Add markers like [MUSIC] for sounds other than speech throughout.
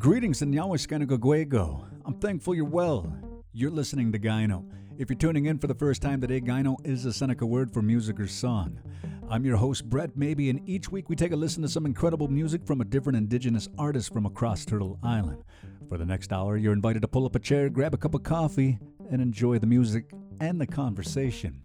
Greetings and Yawaskanagagwego. I'm thankful you're well. You're listening to Gino. If you're tuning in for the first time today, Gino is a Seneca word for music or song. I'm your host, Brett Maybee, and each week we take a listen to some incredible music from a different indigenous artist from across Turtle Island. For the next hour, you're invited to pull up a chair, grab a cup of coffee, and enjoy the music and the conversation.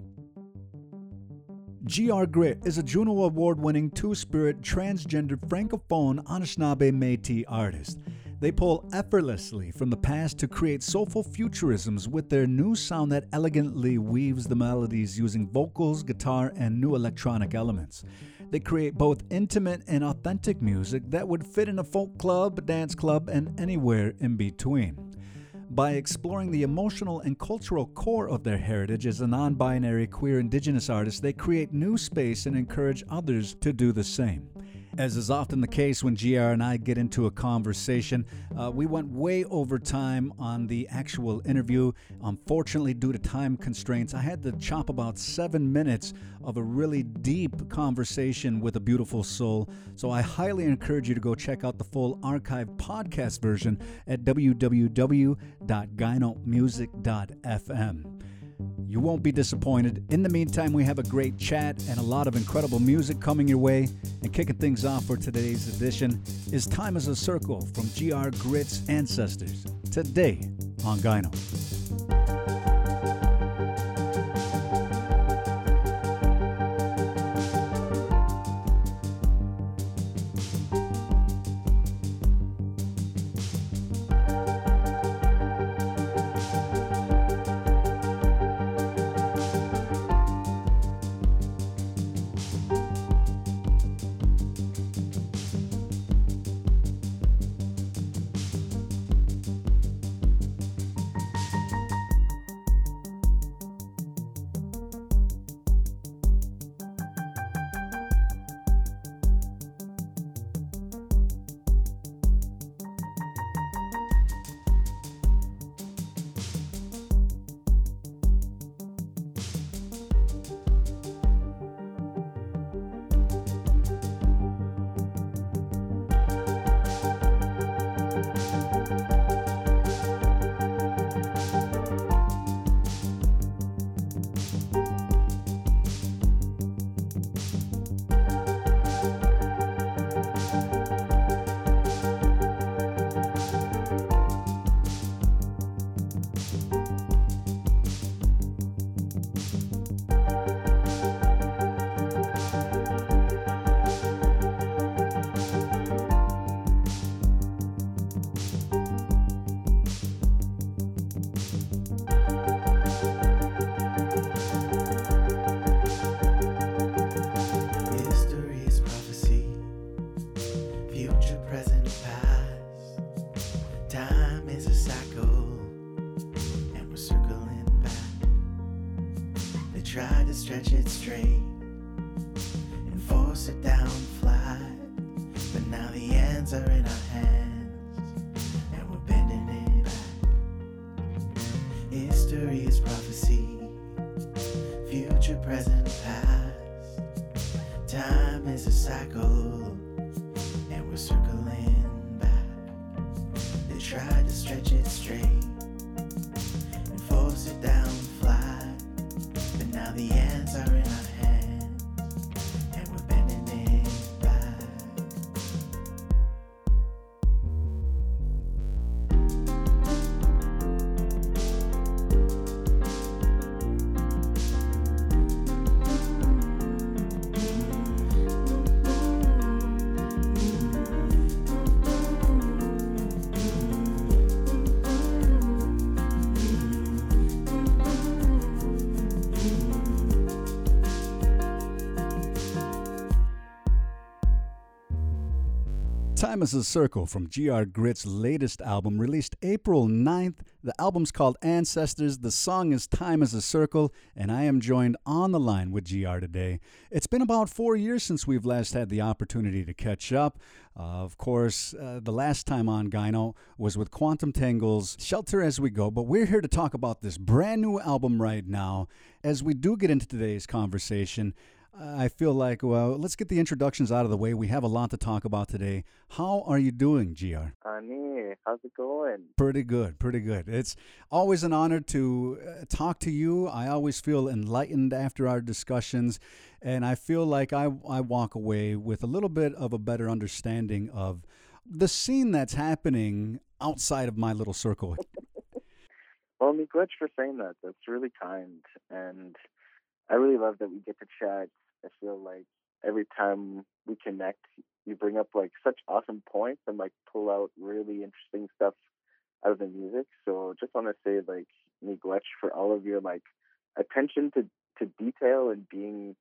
GR Gritt is a Juno Award winning two spirit transgender francophone Anishinaabe Metis artist. They pull effortlessly from the past to create soulful futurisms with their new sound that elegantly weaves the melodies using vocals, guitar, and new electronic elements. They create both intimate and authentic music that would fit in a folk club, dance club, and anywhere in between. By exploring the emotional and cultural core of their heritage as a non binary queer indigenous artist, they create new space and encourage others to do the same. As is often the case when GR and I get into a conversation, uh, we went way over time on the actual interview. Unfortunately, due to time constraints, I had to chop about seven minutes of a really deep conversation with a beautiful soul. So I highly encourage you to go check out the full archive podcast version at www.gynomusic.fm. You won't be disappointed. In the meantime, we have a great chat and a lot of incredible music coming your way. And kicking things off for today's edition is Time as a Circle from GR Gritt's Ancestors. Today on Gyno. It's straight. Time is a Circle from GR Grit's latest album, released April 9th. The album's called Ancestors. The song is Time is a Circle, and I am joined on the line with GR today. It's been about four years since we've last had the opportunity to catch up. Uh, of course, uh, the last time on Gyno was with Quantum Tangle's Shelter As We Go, but we're here to talk about this brand new album right now. As we do get into today's conversation, I feel like, well, let's get the introductions out of the way. We have a lot to talk about today. How are you doing, GR? Ani, how's it going? Pretty good, pretty good. It's always an honor to uh, talk to you. I always feel enlightened after our discussions, and I feel like I, I walk away with a little bit of a better understanding of the scene that's happening outside of my little circle. [LAUGHS] well, Miigwech for saying that. That's really kind. And I really love that we get to chat I feel like every time we connect, you bring up like such awesome points and like pull out really interesting stuff out of the music. So just want to say like Miigwech for all of your like attention to to detail and being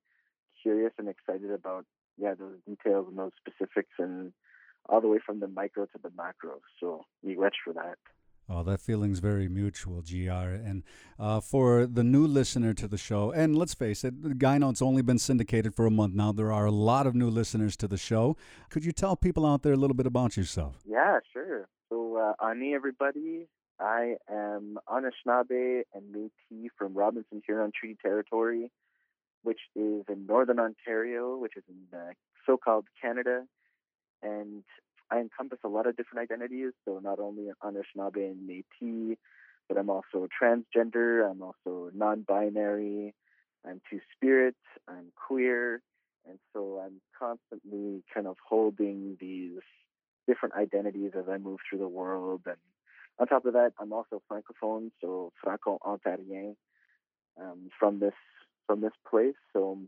curious and excited about yeah those details and those specifics and all the way from the micro to the macro. So Miigwech for that. Oh, that feeling's very mutual, GR. And uh, for the new listener to the show, and let's face it, Guy Note's only been syndicated for a month now. There are a lot of new listeners to the show. Could you tell people out there a little bit about yourself? Yeah, sure. So, uh, Ani, everybody. I am Anishinaabe and Métis from Robinson Huron Treaty Territory, which is in northern Ontario, which is in uh, so-called Canada. And I encompass a lot of different identities. So not only Anishinaabe and Métis, but I'm also transgender. I'm also non-binary. I'm two-spirit. I'm queer, and so I'm constantly kind of holding these different identities as I move through the world. And on top of that, I'm also francophone, so franco-ontarien um, from this from this place. So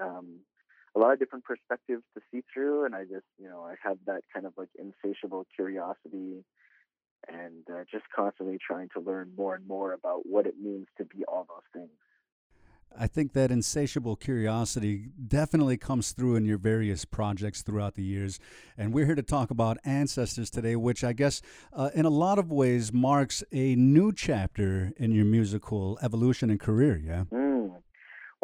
um, a lot of different perspectives to see through, and I just, you know, I have that kind of like insatiable curiosity and uh, just constantly trying to learn more and more about what it means to be all those things. I think that insatiable curiosity definitely comes through in your various projects throughout the years. And we're here to talk about Ancestors today, which I guess uh, in a lot of ways marks a new chapter in your musical evolution and career, yeah? Mm.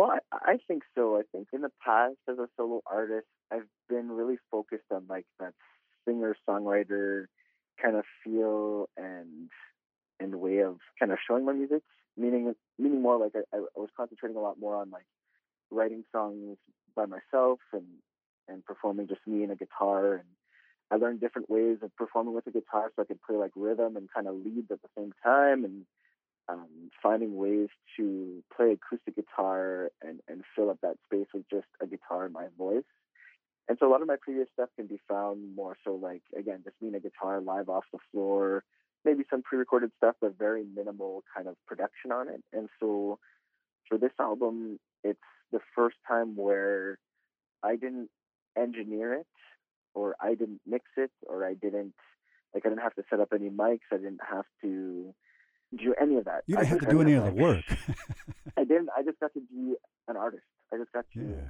Well, I, I think so. I think in the past, as a solo artist, I've been really focused on like that singer songwriter kind of feel and and way of kind of showing my music. Meaning, meaning more like I, I was concentrating a lot more on like writing songs by myself and and performing just me and a guitar and I learned different ways of performing with a guitar so I could play like rhythm and kind of lead at the same time and um, finding ways to play acoustic guitar and, and fill up that space with just a guitar and my voice. And so a lot of my previous stuff can be found more so like, again, just being a guitar live off the floor, maybe some pre recorded stuff, but very minimal kind of production on it. And so for this album, it's the first time where I didn't engineer it or I didn't mix it or I didn't, like, I didn't have to set up any mics. I didn't have to do any of that. You didn't I have to do any of the work. [LAUGHS] I didn't. I just got to be an artist. I just got to yeah.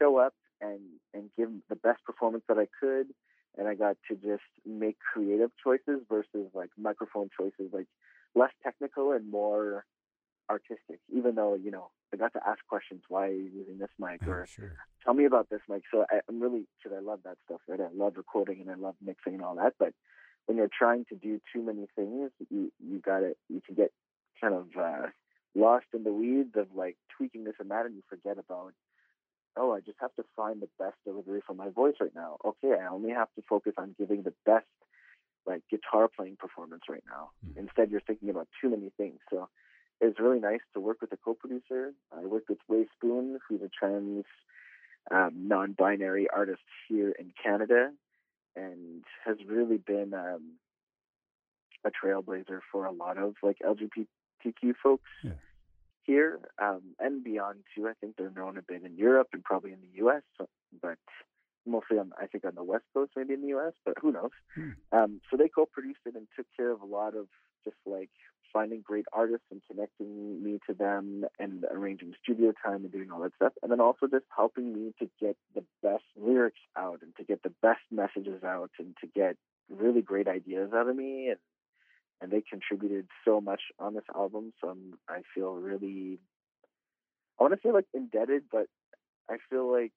show up and and give the best performance that I could, and I got to just make creative choices versus like microphone choices, like less technical and more artistic. Even though you know I got to ask questions, why are you using this mic, oh, or sure. tell me about this mic. So I, I'm really because I love that stuff, right? I love recording and I love mixing and all that, but when you're trying to do too many things, you you got to you can get kind of uh, lost in the weeds of like tweaking this and that, and you forget about oh, I just have to find the best delivery for my voice right now. Okay, I only have to focus on giving the best like guitar playing performance right now. Mm-hmm. Instead, you're thinking about too many things. So it's really nice to work with a co-producer. I worked with Rae Spoon, who's a trans um, non-binary artist here in Canada, and has really been um, a trailblazer for a lot of like LGBTQ folks yeah. here um, and beyond too. I think they're known a bit in Europe and probably in the U.S., but mostly on I think on the West Coast, maybe in the U.S., but who knows? Hmm. Um, so they co-produced it and took care of a lot of just like finding great artists and connecting me to them and arranging studio time and doing all that stuff. And then also just helping me to get the best lyrics out and to get the best messages out and to get really great ideas out of me. And, and they contributed so much on this album. So I'm, I feel really, I want to say like indebted, but I feel like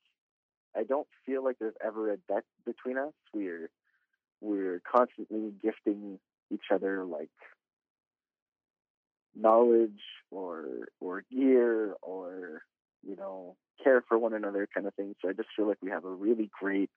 I don't feel like there's ever a debt between us. We're, we're constantly gifting each other like knowledge or or gear or you know, care for one another kind of thing. So I just feel like we have a really great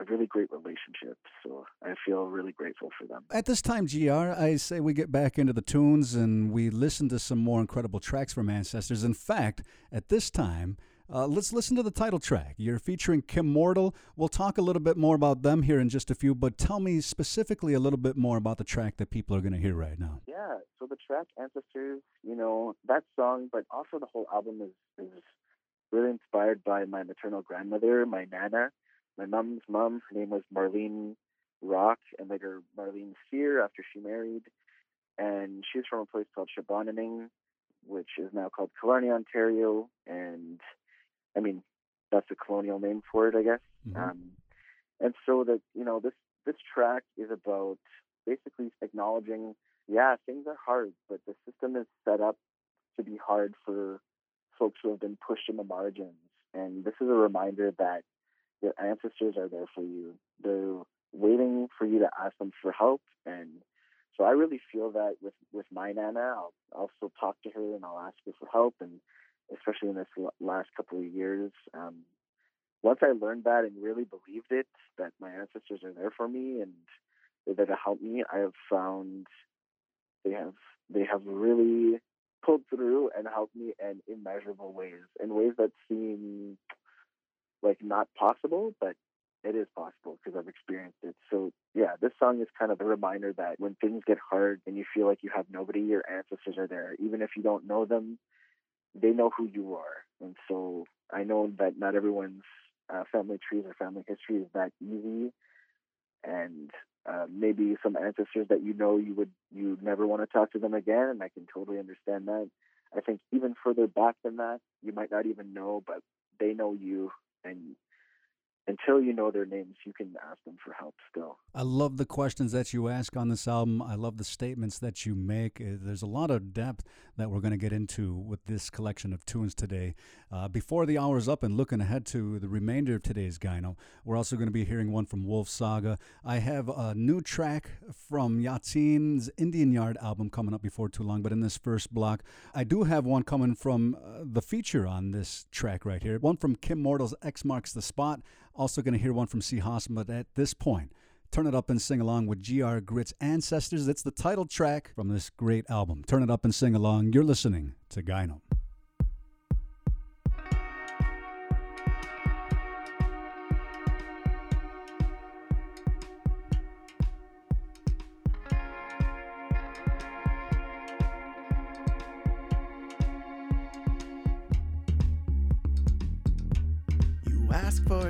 a really great relationship. So I feel really grateful for them. At this time, GR, I say we get back into the tunes and we listen to some more incredible tracks from Ancestors. In fact, at this time, uh, let's listen to the title track. You're featuring Kimmortal. We'll talk a little bit more about them here in just a few, but tell me specifically a little bit more about the track that people are going to hear right now. Yeah, so the track Ancestors, you know, that song, but also the whole album is, is really inspired by my maternal grandmother, my Nana my mom's mom, her name was Marlene Rock, and later Marlene Sear after she married. And she's from a place called Shabananing, which is now called Killarney, Ontario. And I mean, that's a colonial name for it, I guess. Mm-hmm. Um, and so that you know, this this track is about basically acknowledging, yeah, things are hard, but the system is set up to be hard for folks who have been pushed in the margins. And this is a reminder that your ancestors are there for you. They're waiting for you to ask them for help. And so I really feel that with, with my Nana, I'll also talk to her and I'll ask her for help. And especially in this last couple of years, um, once I learned that and really believed it, that my ancestors are there for me and they're there to help me, I have found they have they have really pulled through and helped me in immeasurable ways, in ways that seem like not possible, but it is possible because I've experienced it. So yeah, this song is kind of a reminder that when things get hard and you feel like you have nobody, your ancestors are there. Even if you don't know them, they know who you are. And so I know that not everyone's uh, family trees or family history is that easy. And uh, maybe some ancestors that you know you would you never want to talk to them again, and I can totally understand that. I think even further back than that, you might not even know, but they know you and until you know their names, you can ask them for help still. I love the questions that you ask on this album. I love the statements that you make. Uh, there's a lot of depth that we're going to get into with this collection of tunes today. Uh, before the hour's up and looking ahead to the remainder of today's Gyno, we're also going to be hearing one from Wolf Saga. I have a new track from Yatsin's Indian Yard album coming up before too long, but in this first block, I do have one coming from uh, the feature on this track right here. One from Kimmortal's X Marks the Spot. Also, going to hear one from C. Hossam, but at this point, turn it up and sing along with GR Gritt's Ancestors. It's the title track from this great album. Turn it up and sing along. You're listening to Gyno.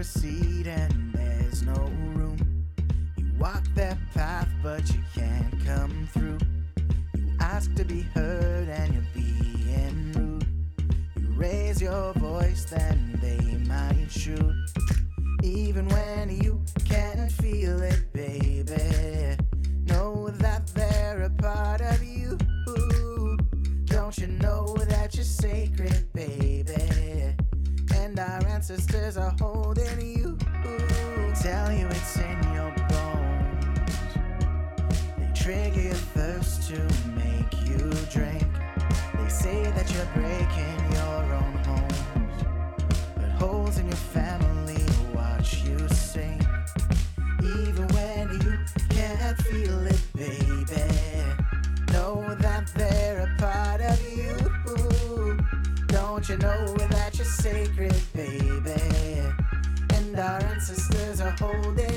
Seat and there's no room. You walk that path, but you can't come through. You ask to be heard and you're being rude. You raise your voice, then they might shoot. Even when you can't feel it, baby. Know that they're a part of you. Don't you know that you're sacred, baby? And our ancestors are holding you. Tell you it's in your bones. They trigger your thirst to make you drink. They say that you're breaking your own homes, but holes in your family watch you sing. Even when you can't feel it, baby, know that they're a part of you. Don't you know that sacred, baby? And our ancestors are holding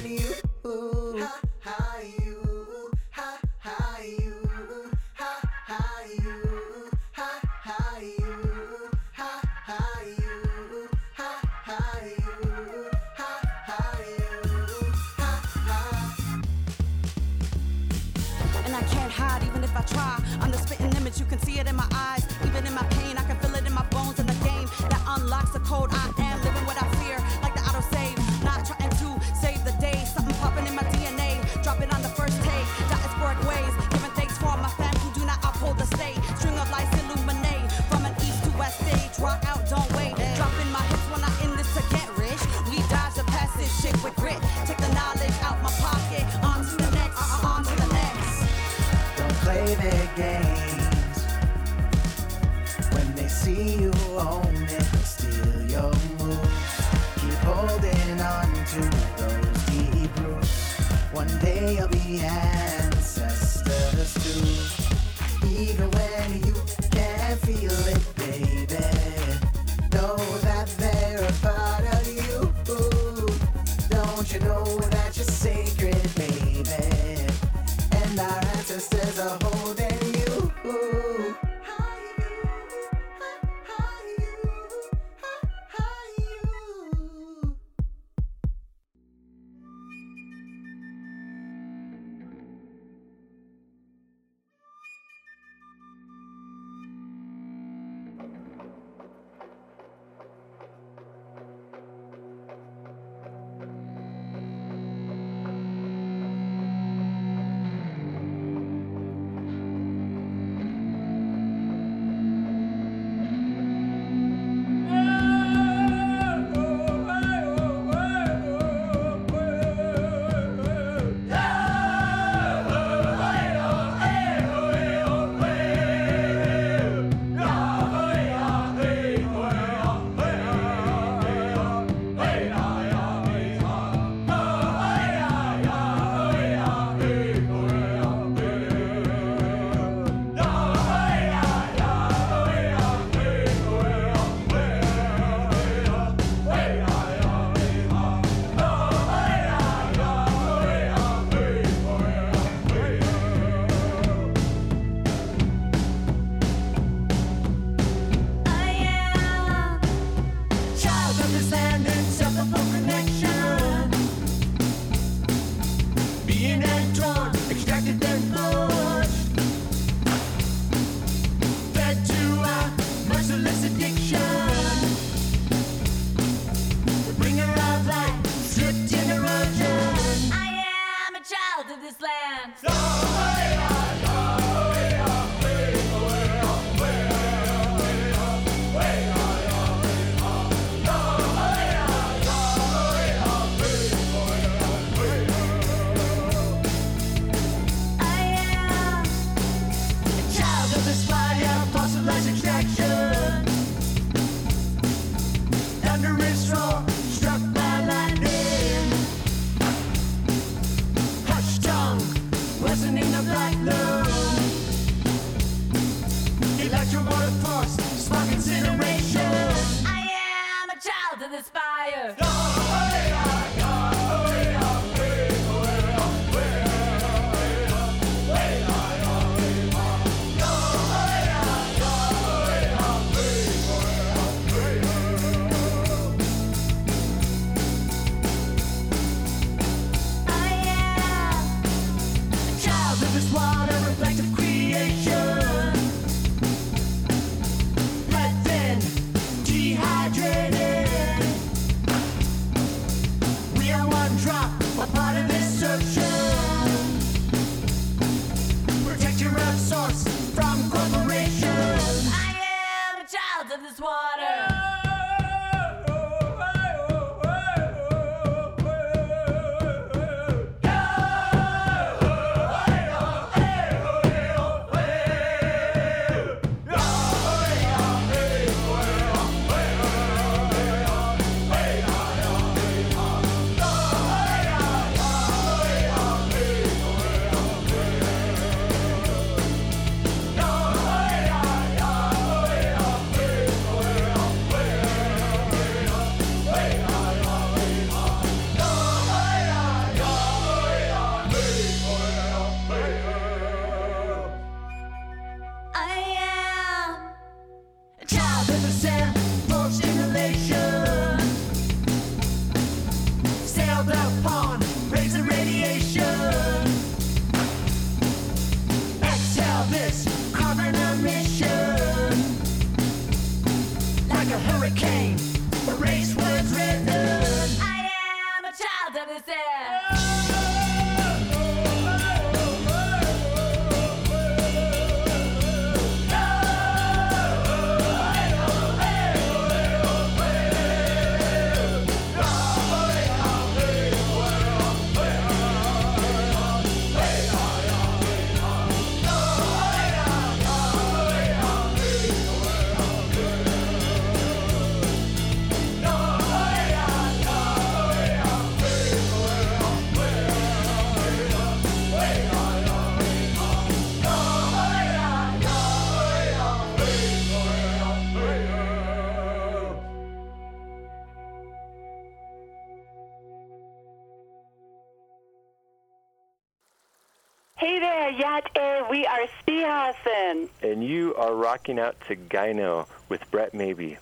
Hayat E. We are Spihasen. And you are rocking out to Gyno with Brett Maybee.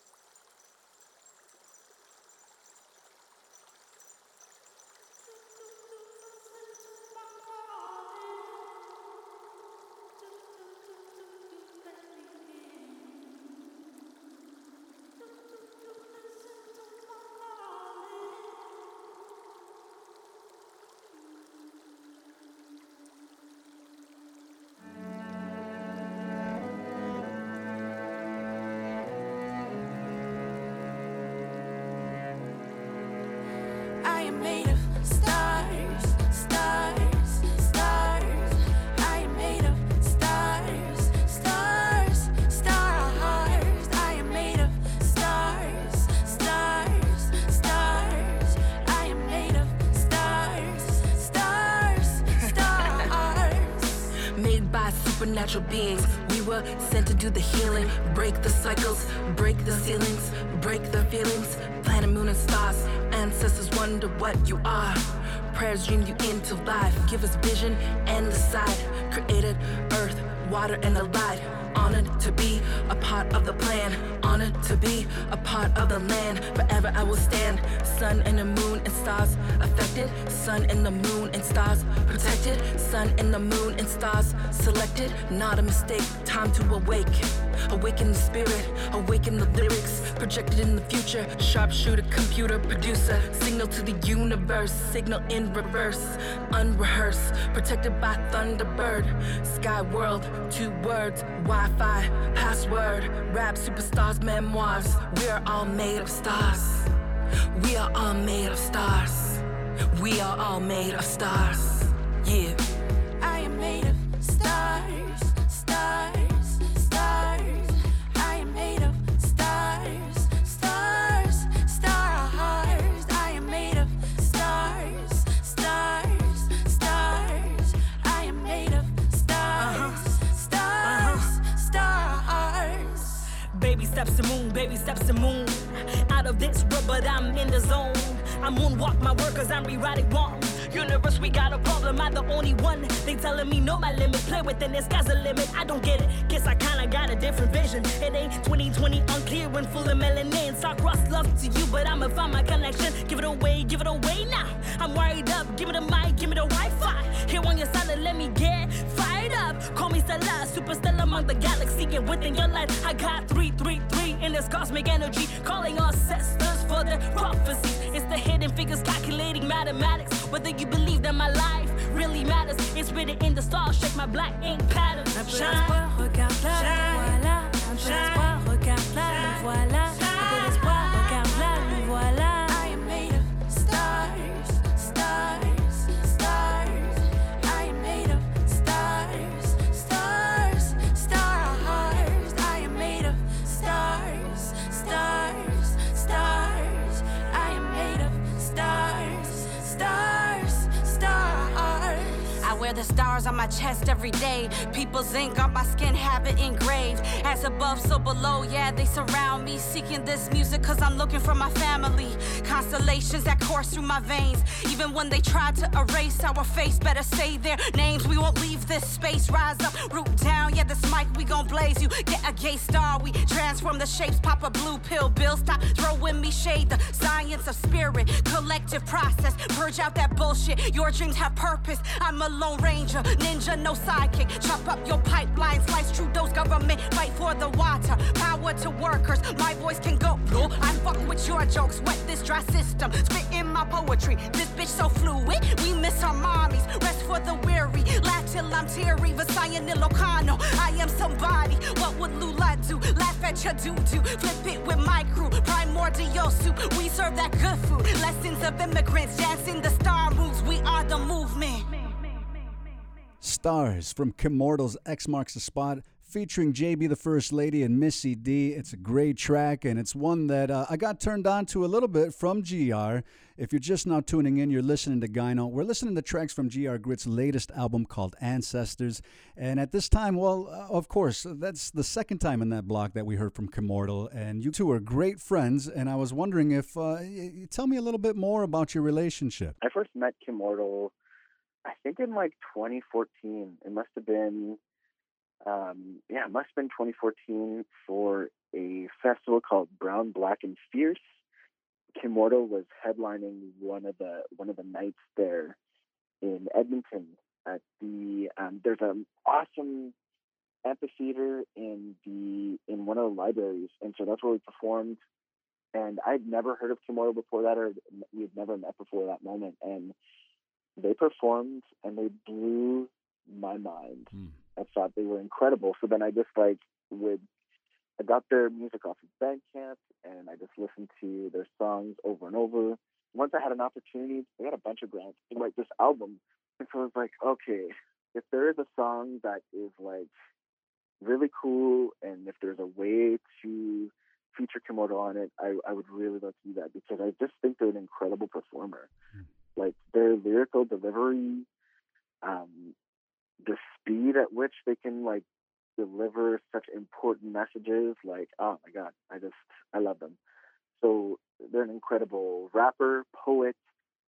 Vision and the side. Created earth, water, and the light. Honored to be a part of the plan, honored to be a part of the land. Forever I will stand. Sun and the moon and stars affected. Sun and the moon and stars protected. Sun and the moon and stars selected. Not a mistake. Time to awake. Awaken the spirit, awaken the lyrics. Projected in the future. Sharpshooter, computer, producer. Signal to the universe. Signal in reverse. Unrehearsed. Protected by Thunderbird. Sky world. Two words. Wi Fi. Password. Rap superstars, memoirs. We are all made of stars. We are all made of stars. We are all made of stars. Yeah. Moon. Out of this world, but I'm in the zone. I moonwalk my workers, I'm rewriting wrong. Universe, we got a problem, I'm the only one. They telling me no, my limit. Play within the sky's the limit. I don't get it. Guess I kinda got a different vision. It ain't 2020 unclear when full of melanin. So I cross love to you, but I'ma find my connection. Give it away, give it away now. I'm wired up, give me the mic, give me the Wi-Fi. Here on your side, let me get fired up. Call me Stella, superstellar among the galaxy and within your life. I got 333 in this cosmic energy, calling all ancestors for the prophecy. It's the hidden figures calculating mathematics. Whether you believe that my life really matters, it's written in the stars. Shake my black ink pattern. Un peu d'espoir, regarde nous voilà. Un peu wear the stars on my chest every day. People's ink on my skin have it engraved. As above, so below, yeah, they surround me. Seeking this music cause I'm looking for my family. Constellations that course through my veins. Even when they try to erase our face, better say their names. We won't leave this space. Rise up, root down, yeah, this mic we gon' blaze you. Get a gay star, we transform the shapes. Pop a blue pill, bill, stop throwing me shade. The science of spirit, collective process. Purge out that bullshit. Your dreams have purpose. I'm a lone ranger, ninja, no sidekick. Chop up your pipeline, slice Trudeau's government, fight for the water. Power to workers, my voice can go. No, I fuck with your jokes, wet this dry system. Spit in my poetry, this bitch so fluid. We miss our mommies, rest for the weary. Laugh till I'm teary, Versailles Ilocano. I am somebody, what would Lula do? Laugh at your doo-doo, flip it with my crew. Primordial soup, we serve that good food. Lessons of immigrants, dancing the star moves. We are the movement. Stars from Kimmortal's X Marks the Spot, featuring JB the First Lady and Missy D. It's a great track, and it's one that uh, I got turned on to a little bit from GR. If you're just now tuning in, you're listening to Gyno. We're listening to tracks from GR Gritt's latest album called Ancestors. And at this time, well, uh, of course, that's the second time in that block that we heard from Kimmortal. And you two are great friends. And I was wondering if, uh, y- tell me a little bit more about your relationship. I first met Kimmortal I think in like 2014. It must have been, um, yeah, it must have been 2014 for a festival called Brown, Black, and Fierce. Kimmortal was headlining one of the one of the nights there in Edmonton at the um, there's an awesome amphitheater in the in one of the libraries, and so that's where we performed. And I'd never heard of Kimmortal before that, or we had never met before that moment. And they performed, and they blew my mind. Hmm. I thought they were incredible. So then I just like would I got their music off of Bandcamp, and I just listened to their songs over and over. Once I had an opportunity, I got a bunch of grants to write this album, and so I was like, okay, if there is a song that is like really cool, and if there's a way to feature Kimmortal on it, I, I would really love to do that because I just think they're an incredible performer. Hmm. Like their lyrical delivery, um, the speed at which they can like deliver such important messages, like oh my god, I just I love them. So they're an incredible rapper, poet,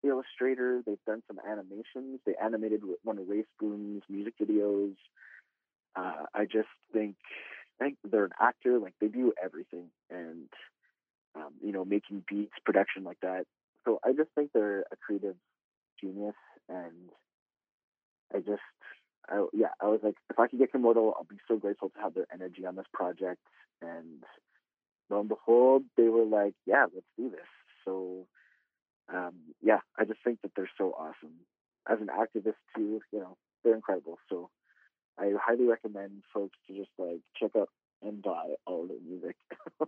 illustrator. They've done some animations. They animated one of Rae Spoon's music videos. Uh, I just think I think they're an actor. Like they do everything, and um, you know, making beats, production like that. So I just think they're a creative genius, and I just, I, yeah, I was like, if I could get Kimmortal, I'll be so grateful to have their energy on this project. And lo and behold, they were like, yeah, let's do this. So, um, yeah, I just think that they're so awesome. As an activist too, you know, they're incredible. So I highly recommend folks to just like check out and buy all their music. [LAUGHS]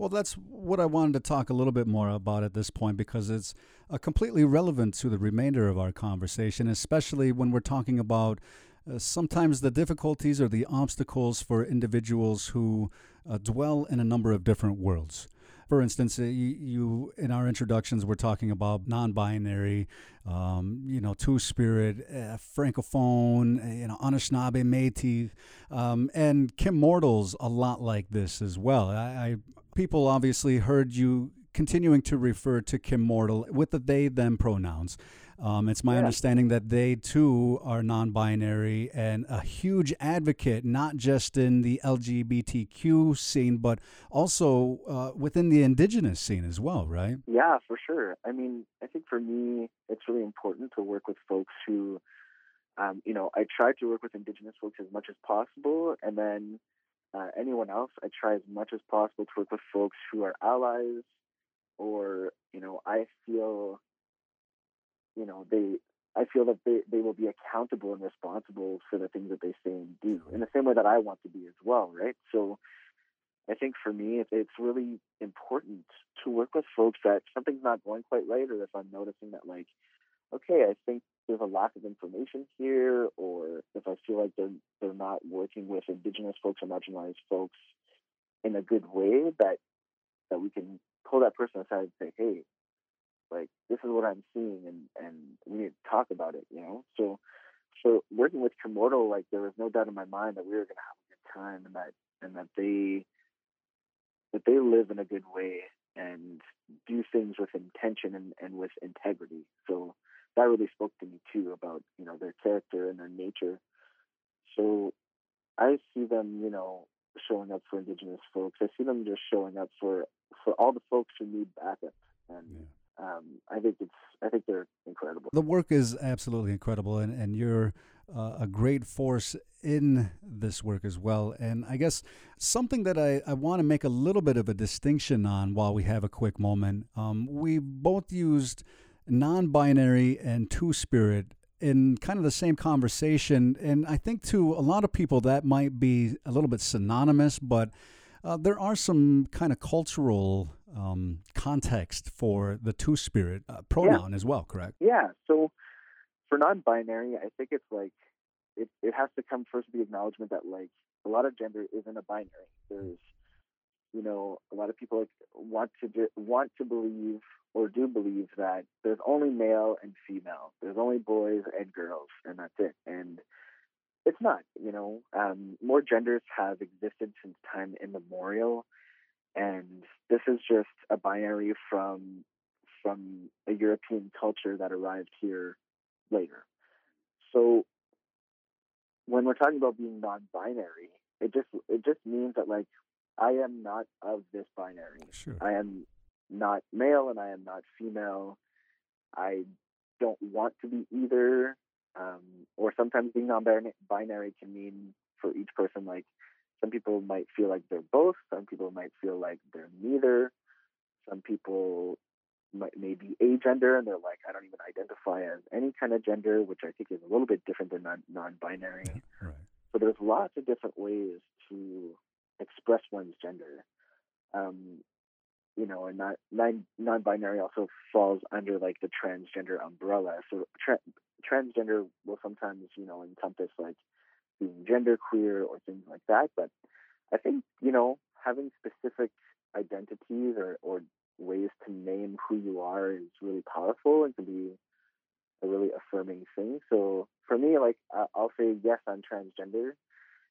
Well, that's what I wanted to talk a little bit more about at this point because it's uh, completely relevant to the remainder of our conversation, especially when we're talking about uh, sometimes the difficulties or the obstacles for individuals who uh, dwell in a number of different worlds. For instance, you, you in our introductions we're talking about non-binary, um, you know, two-spirit, uh, francophone, uh, you know, Anishinaabe, Métis, um, and Kimmortal's a lot like this as well. I, I people obviously heard you continuing to refer to Kimmortal with the they them pronouns. Um, it's my Yeah. understanding that they too are non binary and a huge advocate, not just in the LGBTQ scene, but also uh, within the indigenous scene as well, right? Yeah, for sure. I mean, I think for me, it's really important to work with folks who, um, you know, I try to work with Indigenous folks as much as possible, and then uh, anyone else, I try as much as possible to work with folks who are allies, or you know, I feel, you know, they. I feel that they, they will be accountable and responsible for the things that they say and do in the same way that I want to be as well, right? So I think for me, it's really important to work with folks that something's not going quite right, or if I'm noticing that, like, okay, I think there's a lack of information here, or if I feel like they're they're not working with Indigenous folks or marginalized folks in a good way, that that we can pull that person aside and say, hey, like this is what I'm seeing, and and we need to talk about it, you know. So, so working with Kimmortal, like there was no doubt in my mind that we were gonna have a good time, and that and that they that they live in a good way and do things with intention and, and with integrity. So that really spoke to me too about you know their character and their nature. So I see them, you know, showing up for Indigenous folks. I see them just showing up for for all the folks who need backup, and um, I think it's I think they're incredible. The work is absolutely incredible, and, and you're uh, a great force in this work as well. And I guess something that I, I want to make a little bit of a distinction on while we have a quick moment. Um, we both used non binary and two spirit in kind of the same conversation. And I think to a lot of people that might be a little bit synonymous, but uh, there are some kind of cultural um, context for the two spirit uh, pronoun as well, correct? Yeah. So for non-binary, I think it's like it, it has to come first with the acknowledgement that like a lot of gender isn't a binary. There's you know a lot of people like want to do, want to believe or do believe that there's only male and female. There's only boys and girls, and that's it. And it's not. You know, um, more genders have existed since time immemorial, and this is just a binary from from a European culture that arrived here later. so when we're talking about being non-binary, it just it just means that like I am not of this binary. Sure. I am not male and I am not female. I don't want to be either. Um, or sometimes being non-binary can mean for each person like some people might feel like they're both. Some people might feel like they're neither. Some people might may be agender and they're like, I don't even identify as any kind of gender, which I think is a little bit different than non- non-binary. Right. So there's lots of different ways to express one's gender. Um, you know, and not non non-binary also falls under like the transgender umbrella. So tra- transgender will sometimes, you know, encompass like being genderqueer or things like that. But I think you know having specific identities or or ways to name who you are is really powerful and can be a really affirming thing. So for me, like I'll say yes, I'm transgender,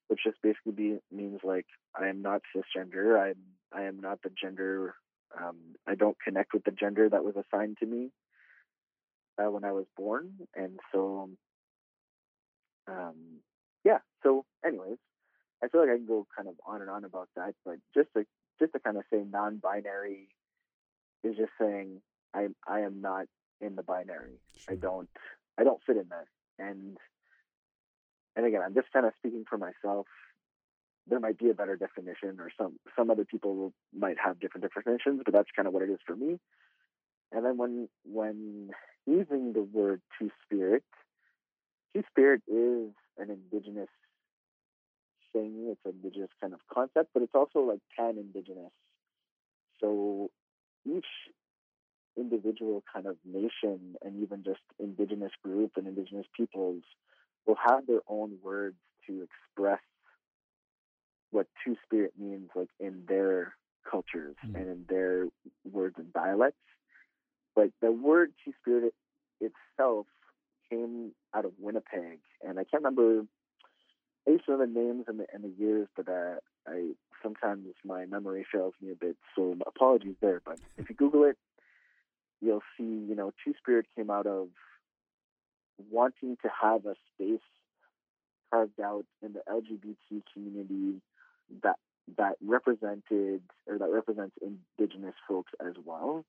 which just basically be, means like I am not cisgender. I'm I am not the gender. Um, I don't connect with the gender that was assigned to me uh, when I was born, and so um. So, anyways, I feel like I can go kind of on and on about that, but just to just to kind of say non-binary is just saying I I am not in the binary. I don't I don't fit in there. And and again, I'm just kind of speaking for myself. There might be a better definition, or some some other people might have different definitions, but that's kind of what it is for me. And then when when using the word two spirit, two spirit is an indigenous thing. It's an indigenous kind of concept, but it's also like pan indigenous. So each individual kind of nation and even just indigenous group and indigenous peoples will have their own words to express what two spirit means like in their cultures hmm. and in their words and dialects but the word two spirit itself came out of winnipeg and i can't remember I used the names and the, and the years, but uh, I sometimes my memory fails me a bit. So apologies there. But if you Google it, you'll see. You know, Two Spirit came out of wanting to have a space carved out in the LGBT community that that represented or that represents Indigenous folks as well.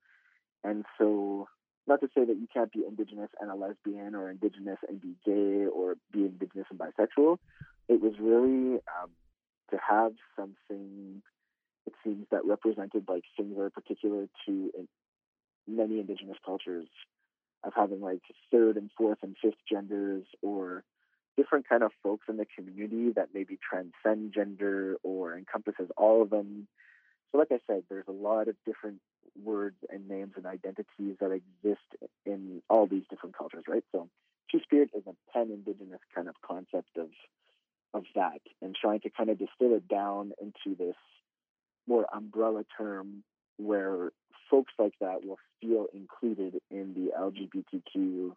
And so, not to say that you can't be Indigenous and a lesbian, or Indigenous and be gay, or be Indigenous and bisexual. It was really um, to have something. It seems that represented like things that are particular to in many Indigenous cultures, of having like third and fourth and fifth genders, or different kind of folks in the community that maybe transcend gender or encompasses all of them. So, like I said, there's a lot of different words and names and identities that exist in all these different cultures, right? So, Two Spirit is a pan indigenous kind of concept of of that, and trying to kind of distill it down into this more umbrella term where folks like that will feel included in the LGBTQ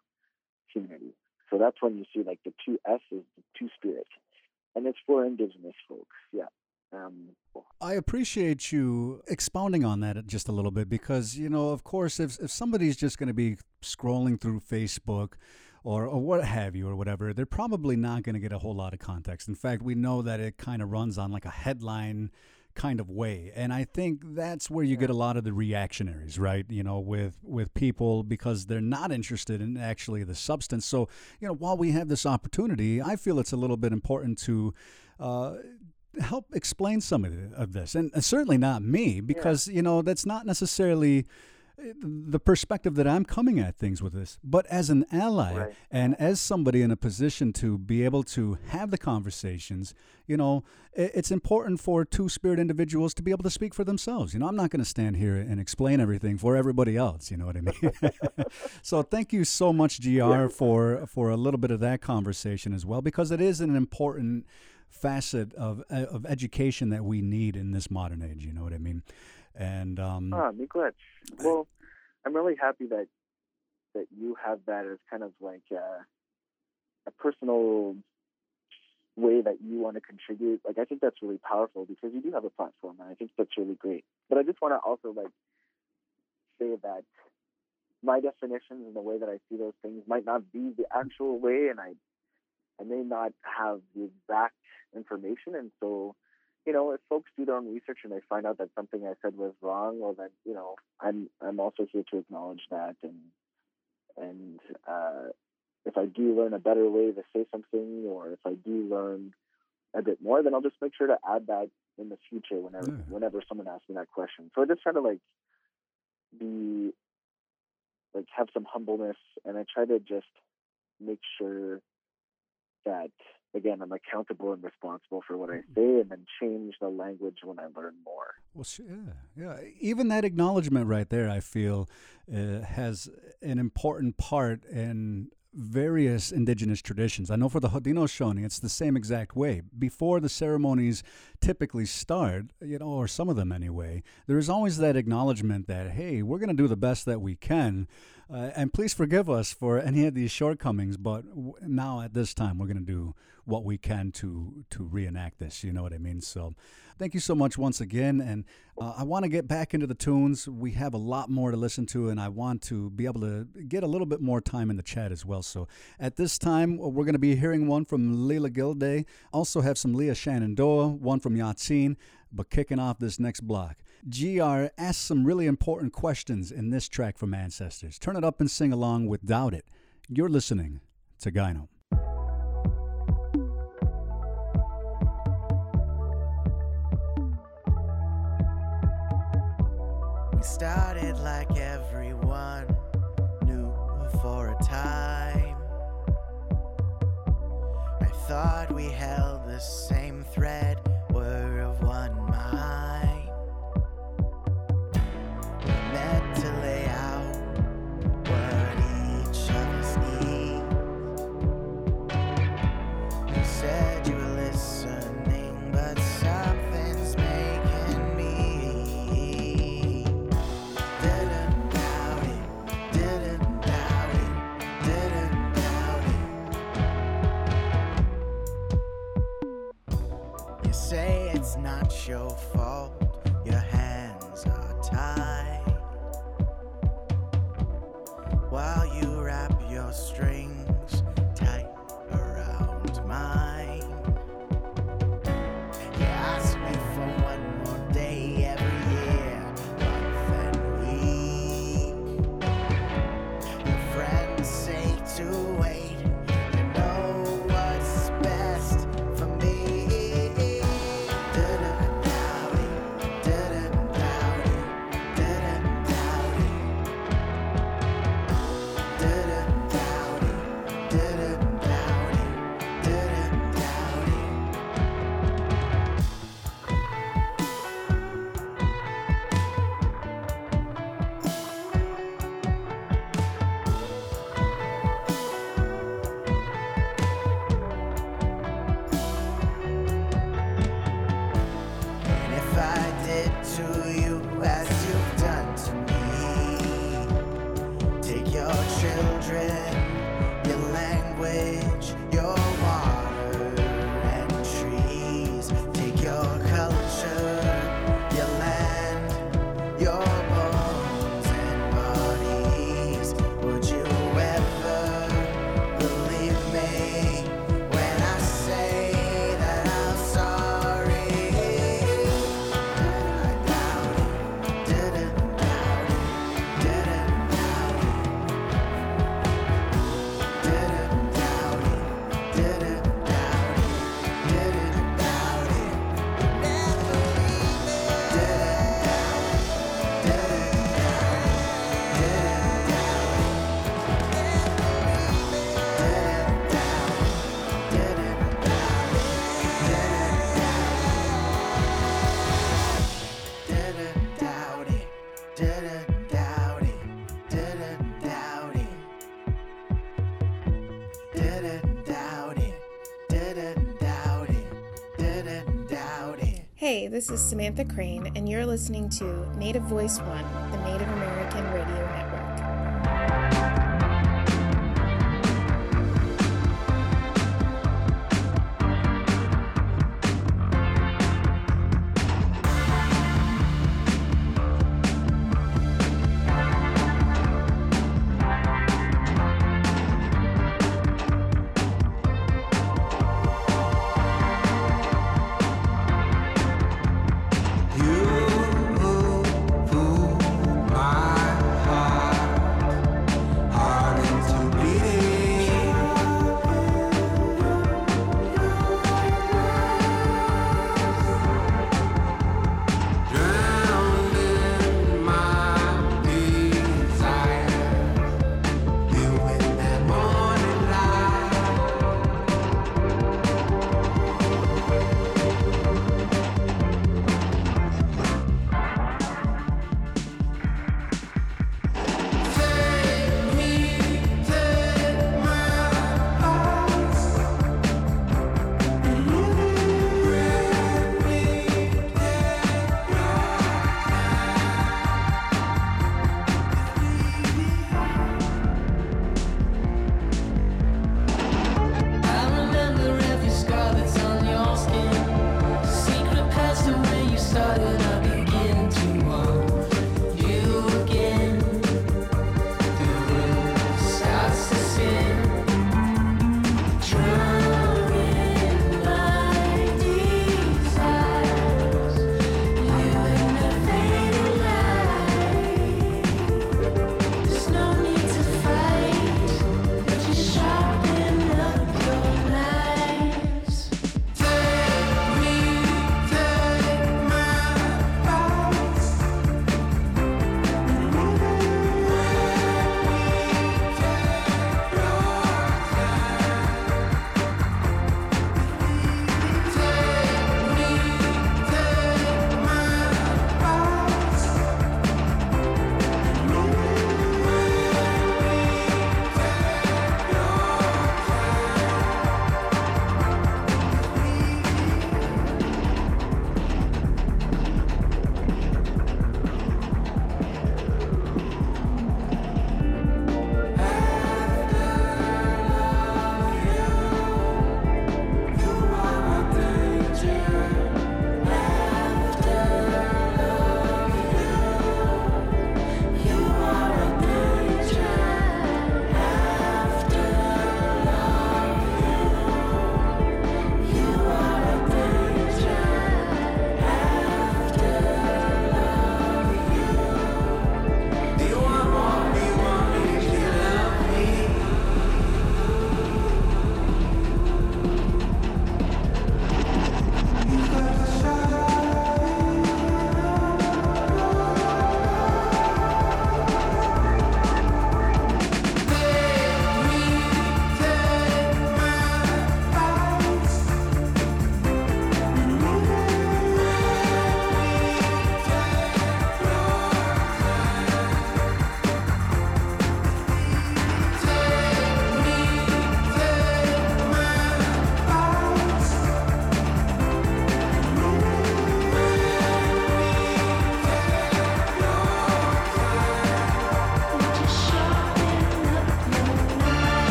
community. So that's when you see like the two S's, the Two Spirit, and it's for Indigenous folks. Yeah. Um, I appreciate you expounding on that just a little bit because, you know, of course, if, if somebody's just going to be scrolling through Facebook or, or what have you or whatever, they're probably not going to get a whole lot of context. In fact, we know that it kind of runs on like a headline kind of way and i think that's where you get a lot of the reactionaries right? You know with with people because they're not interested in actually the substance. So you know while we have this opportunity i feel it's a little bit important to uh, help explain some of, the, of this and, and certainly not me because you know that's not necessarily uh, the perspective that I'm coming at things with this, but as an ally Right. and as somebody in a position to be able to have the conversations, you know, it's important for two spirit individuals to be able to speak for themselves. You know, I'm not going to stand here and explain everything for everybody else. You know what I mean? [LAUGHS] so thank you so much, Gr, for for a little bit of that conversation as well, because it is an important facet of of education that we need in this modern age. You know what I mean? And um, Ah, Miigwech. Well, I'm really happy that that you have that as kind of like a, a personal way that you want to contribute. Like, I think that's really powerful because you do have a platform, and I think that's really great. But I just want to also like say that my definitions and the way that I see those things might not be the actual way, and I I may not have the exact information, and so you know, if folks do their own research and they find out that something I said was wrong, well, then you know, I'm I'm also here to acknowledge that, and and uh, if I do learn a better way to say something, or if I do learn a bit more, then I'll just make sure to add that in the future whenever Yeah. whenever someone asks me that question. So I just try to like be like have some humbleness, and I try to just make sure that again I'm accountable and responsible for what I say, and then change the language when I learn more. Well, yeah, yeah. Even that acknowledgement right there, I feel, uh, has an important part in various indigenous traditions. I know for the Haudenosaunee, it's the same exact way. Before the ceremonies typically start, you know, or some of them anyway, there is always that acknowledgement that, hey, we're going to do the best that we can. Uh, and please forgive us for any of these shortcomings, but w- now at this time, we're going to do what we can to to reenact this. You know what I mean? So, thank you so much once again. And uh, I want to get back into the tunes. We have a lot more to listen to, and I want to be able to get a little bit more time in the chat as well. So, at this time, we're going to be hearing one from Leela Gilday. Also, have some Leah Shenandoah, one from Yatsine. But kicking off this next block, GR asks some really important questions in this track from Ancestors. Turn it up and sing along with Doubt It. You're listening to Gyno. We started like everyone knew for a time. I thought we held the same thread, this is Samantha Crain, and you're listening to Native Voice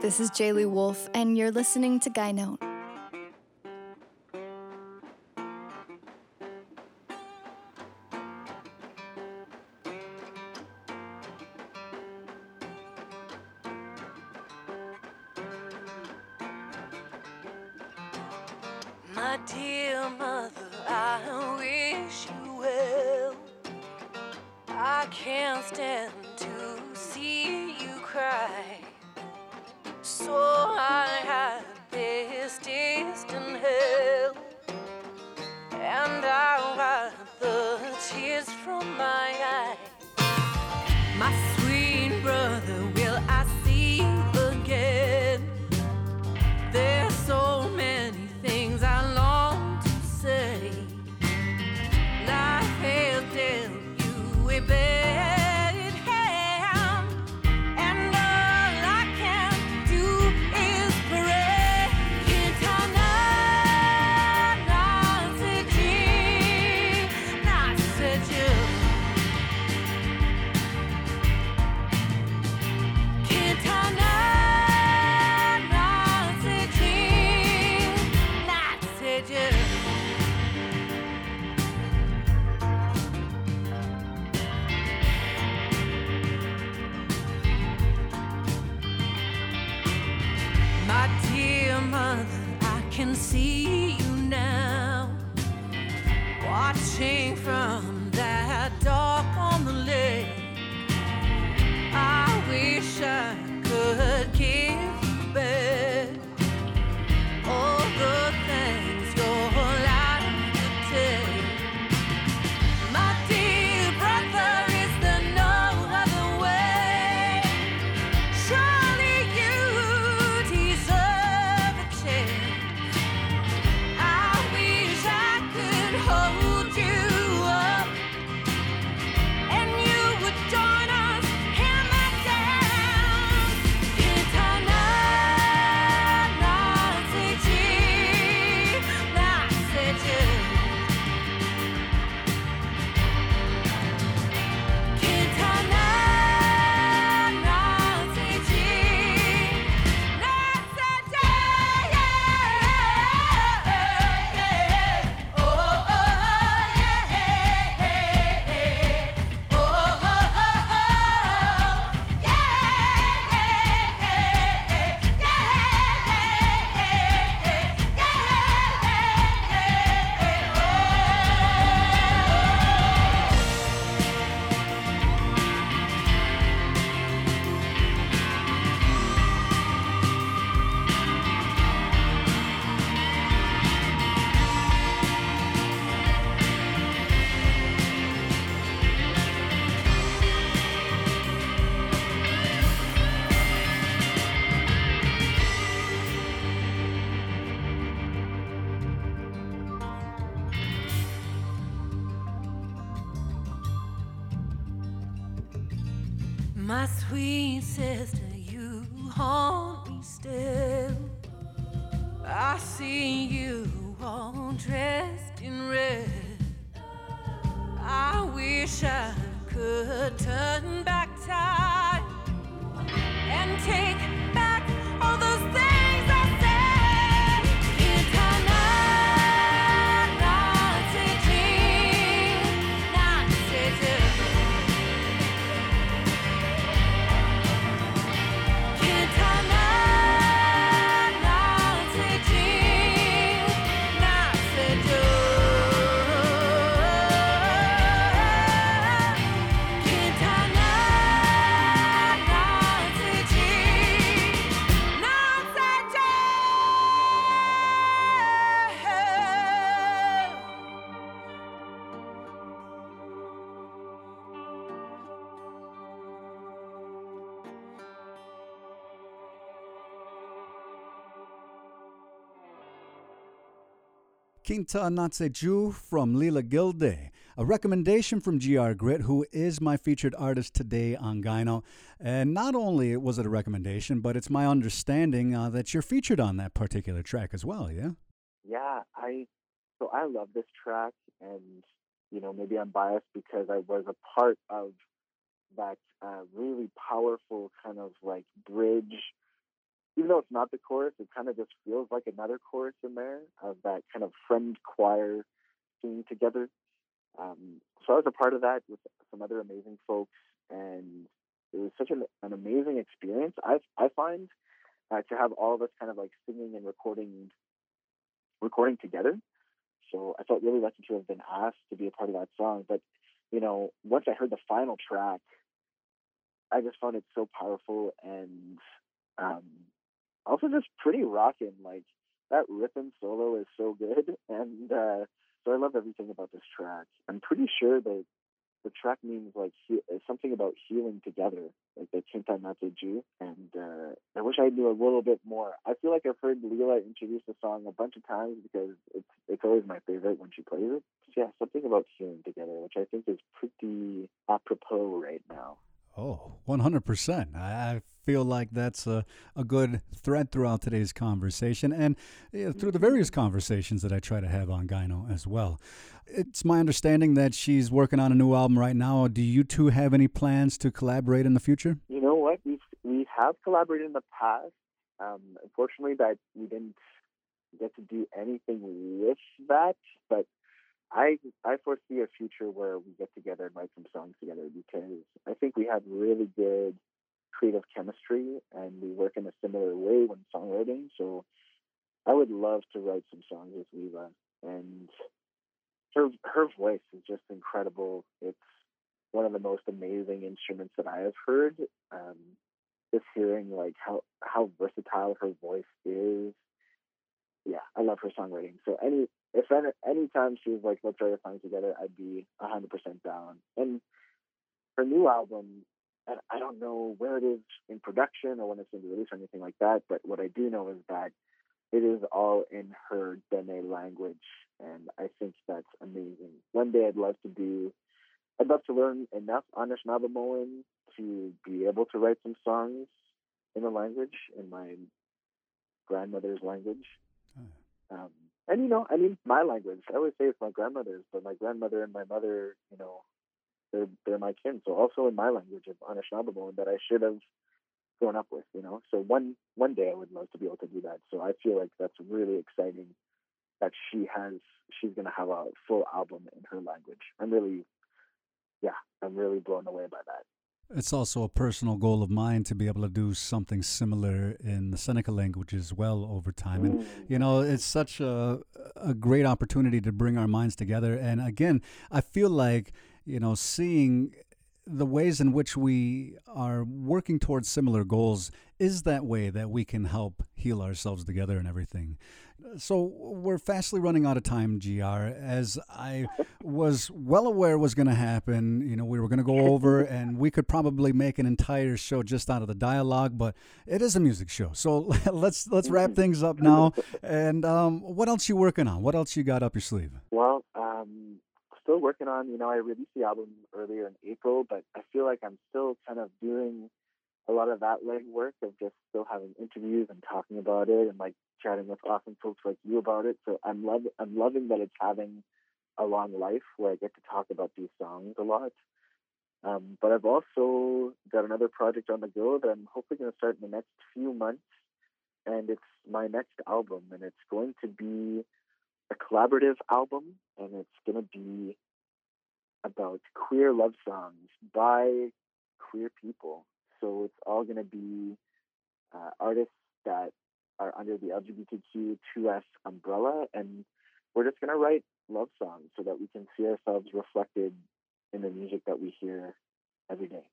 This is Jayli Wolf, and you're listening to Guy Note. K'eintah Natse Ju from Leela Gilday, a recommendation from GR Gritt, who is my featured artist today on Gyno. And not only was it a recommendation, but it's my understanding uh, that you're featured on that particular track as well, yeah? Yeah, I so I love this track, and you know maybe I'm biased because I was a part of that uh, really powerful kind of like bridge even though it's not the chorus, it kind of just feels like another chorus in there of that kind of friend choir singing together. Um, so I was a part of that with some other amazing folks, and it was such an, an amazing experience. I I find uh, to have all of us kind of like singing and recording recording together. So I felt really lucky to have been asked to be a part of that song. But you know, once I heard the final track, I just found it so powerful and um, also just pretty rocking. Like that rhythm solo is so good, [LAUGHS] and uh, so I love everything about this track. I'm pretty sure that the track means like he- something about healing together, like the K'eintah Natse Ju. And uh, I wish I knew a little bit more. I feel like I've heard Leela introduce the song a bunch of times because it's it's always my favorite when she plays it. So, yeah, something about healing together, which I think is pretty apropos right now. Oh, 100%. I I feel like that's a, a good thread throughout today's conversation and through the various conversations that I try to have on Gyno as well. It's my understanding that she's working on a new album right now. Do you two have any plans to collaborate in the future? You know what? We we have collaborated in the past. Um, unfortunately, that we didn't get to do anything with that. But I I foresee a future where we get together and write some songs together because I think we have really good creative chemistry and we work in a similar way when songwriting. So I would love to write some songs with Leva and her her voice is just incredible. It's one of the most amazing instruments that I have heard. Um, just hearing like how how versatile her voice is. Yeah, I love her songwriting. So any if any anytime she was like, let's write a song together, I'd be hundred percent down. And her new album, and I don't know where it is in production or when it's going to be released or anything like that. But what I do know is that it is all in her Dene language, and I think that's amazing. One day I'd love to do, I'd love to learn enough Anishinaabemowin to be able to write some songs in the language, in my grandmother's language. Um, and you know, I mean, my language. I always say it's my grandmother's, but my grandmother and my mother, you know, they're they're my kin. So also in my language of Anishinaabemowin that I should have grown up with, you know. So one one day I would love to be able to do that. So I feel like that's really exciting that she has she's gonna have a full album in her language. I'm really yeah, I'm really blown away by that. It's also a personal goal of mine to be able to do something similar in the Seneca language as well over time. And, you know, mm. it's such a, a great opportunity to bring our minds together. And again, I feel like, you know, seeing the ways in which we are working towards similar goals is that way that we can help heal ourselves together and everything. So we're fastly running out of time, GR. As I was well aware was going to happen, you know, we were going to go over, [LAUGHS] and we could probably make an entire show just out of the dialogue. But it is a music show, so [LAUGHS] let's let's wrap things up now. And um, what else you working on? What else you got up your sleeve? Well, um, still working on. You know, I released the album earlier in April, but I feel like I'm still kind of doing a lot of that legwork of just still having interviews and talking about it and like chatting with awesome folks like you about it. So I'm love I'm loving that it's having a long life where I get to talk about these songs a lot. Um, but I've also got another project on the go that I'm hopefully going to start in the next few months, and it's my next album, and it's going to be a collaborative album, and it's going to be about queer love songs by queer people. So it's all going to be uh, artists that are under the LGBTQ2S umbrella, and we're just going to write love songs so that we can see ourselves reflected in the music that we hear every day.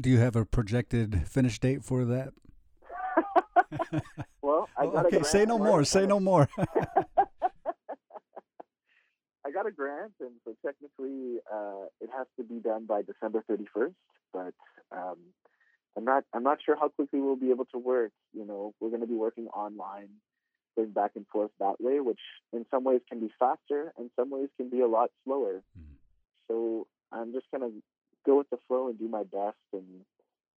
Do you have a projected finish date for that? [LAUGHS] Well, I got a okay, say no more. Say no more. [LAUGHS] I got a grant, and so technically uh, it has to be done by December 31st. But um, I'm not I'm not sure how quickly we'll be able to work. You know, we're going to be working online, going back and forth that way, which in some ways can be faster, and some ways can be a lot slower. Mm-hmm. So I'm just going to go with the flow and do my best, and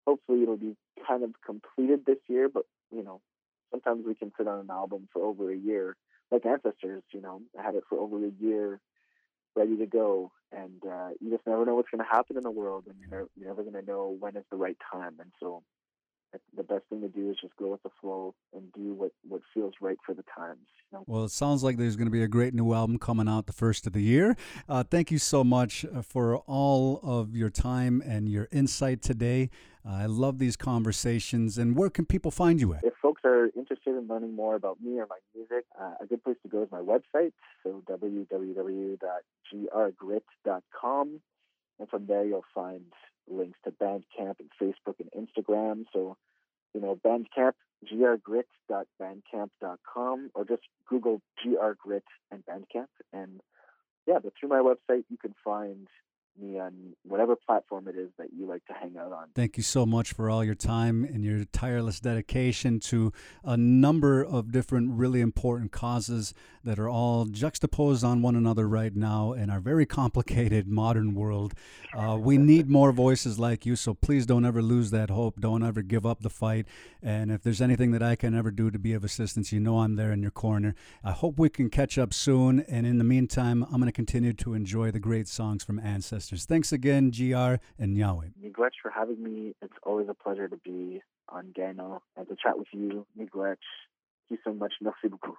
hopefully it'll be kind of completed this year. But you know, sometimes we can sit on an album for over a year, like Ancestors. You know, I had it for over a year, ready to go, and uh, you just never know what's going to happen in the world, and you're you're never going to know when is the right time. And so, the best thing to do is just go with the flow and do what what feels right for the times. You know? Well, it sounds like there's going to be a great new album coming out the first of the year. Uh, thank you so much uh, for all of your time and your insight today. Uh, I love these conversations. And where can people find you at? If folks are interested in learning more about me or my music, uh, a good place to go is my website. So www.grgritt.com. And from there, you'll find links to Bandcamp and Facebook and Instagram. So, you know, Bandcamp, grgritt.bandcamp.com, or just Google grgritt and Bandcamp. And yeah, but through my website, you can find me on whatever platform it is that you like to hang out on. Thank you so much for all your time and your tireless dedication to a number of different really important causes that are all juxtaposed on one another right now in our very complicated modern world. Uh, we [LAUGHS] need more voices like you, so please don't ever lose that hope. Don't ever give up the fight. And if there's anything that I can ever do to be of assistance, you know I'm there in your corner. I hope we can catch up soon. And in the meantime, I'm going to continue to enjoy the great songs from Ancestors. Thanks again, GR and Nyaweh. Miigwech for having me. It's always a pleasure to be on Gano and to chat with you. Miigwech. Thank you so much. Merci beaucoup.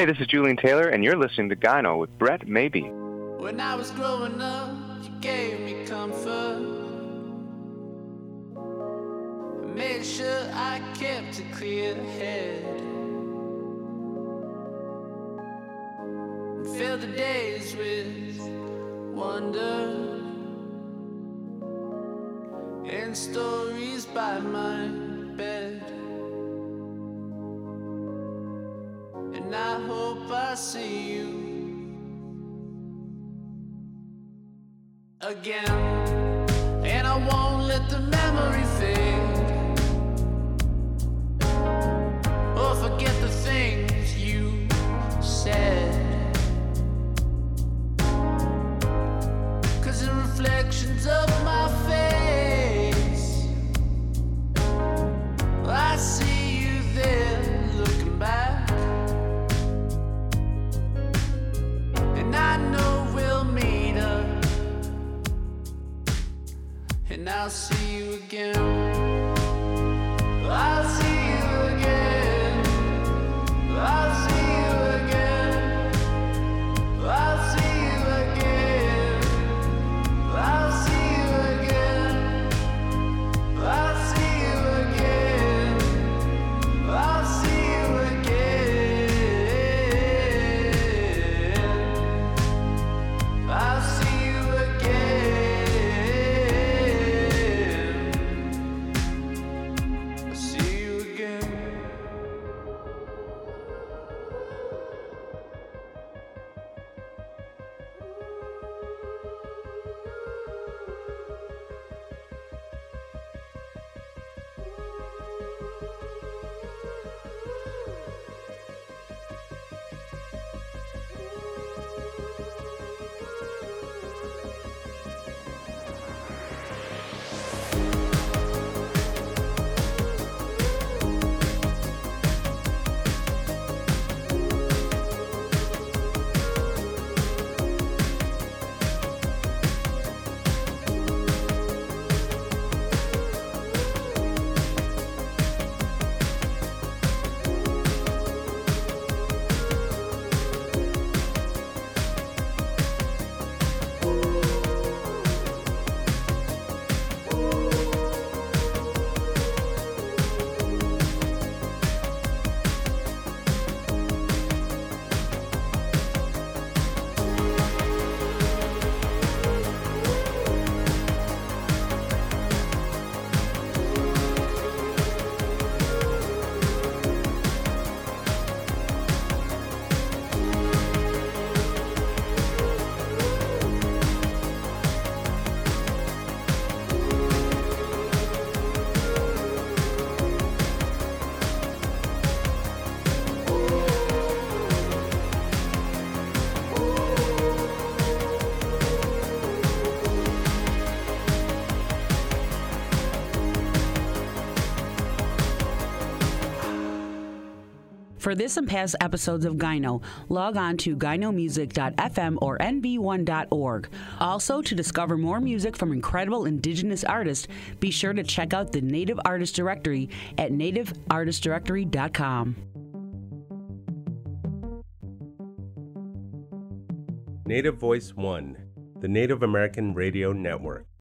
Hey, this is Julian Taylor, and you're listening to Gyno with Brett Maybee. When I was growing up, you gave me comfort. Made sure I kept a clear head. The days with wonder. And stories by my again. And I won't let the memory fade. I'll see you again. For this and past episodes of Gyno, log on to gynomusic.fm or nv1.org. Also, to discover more music from incredible indigenous artists, be sure to check out the Native Artist Directory at nativeartistdirectory.com. Native Voice One, the Native American Radio Network.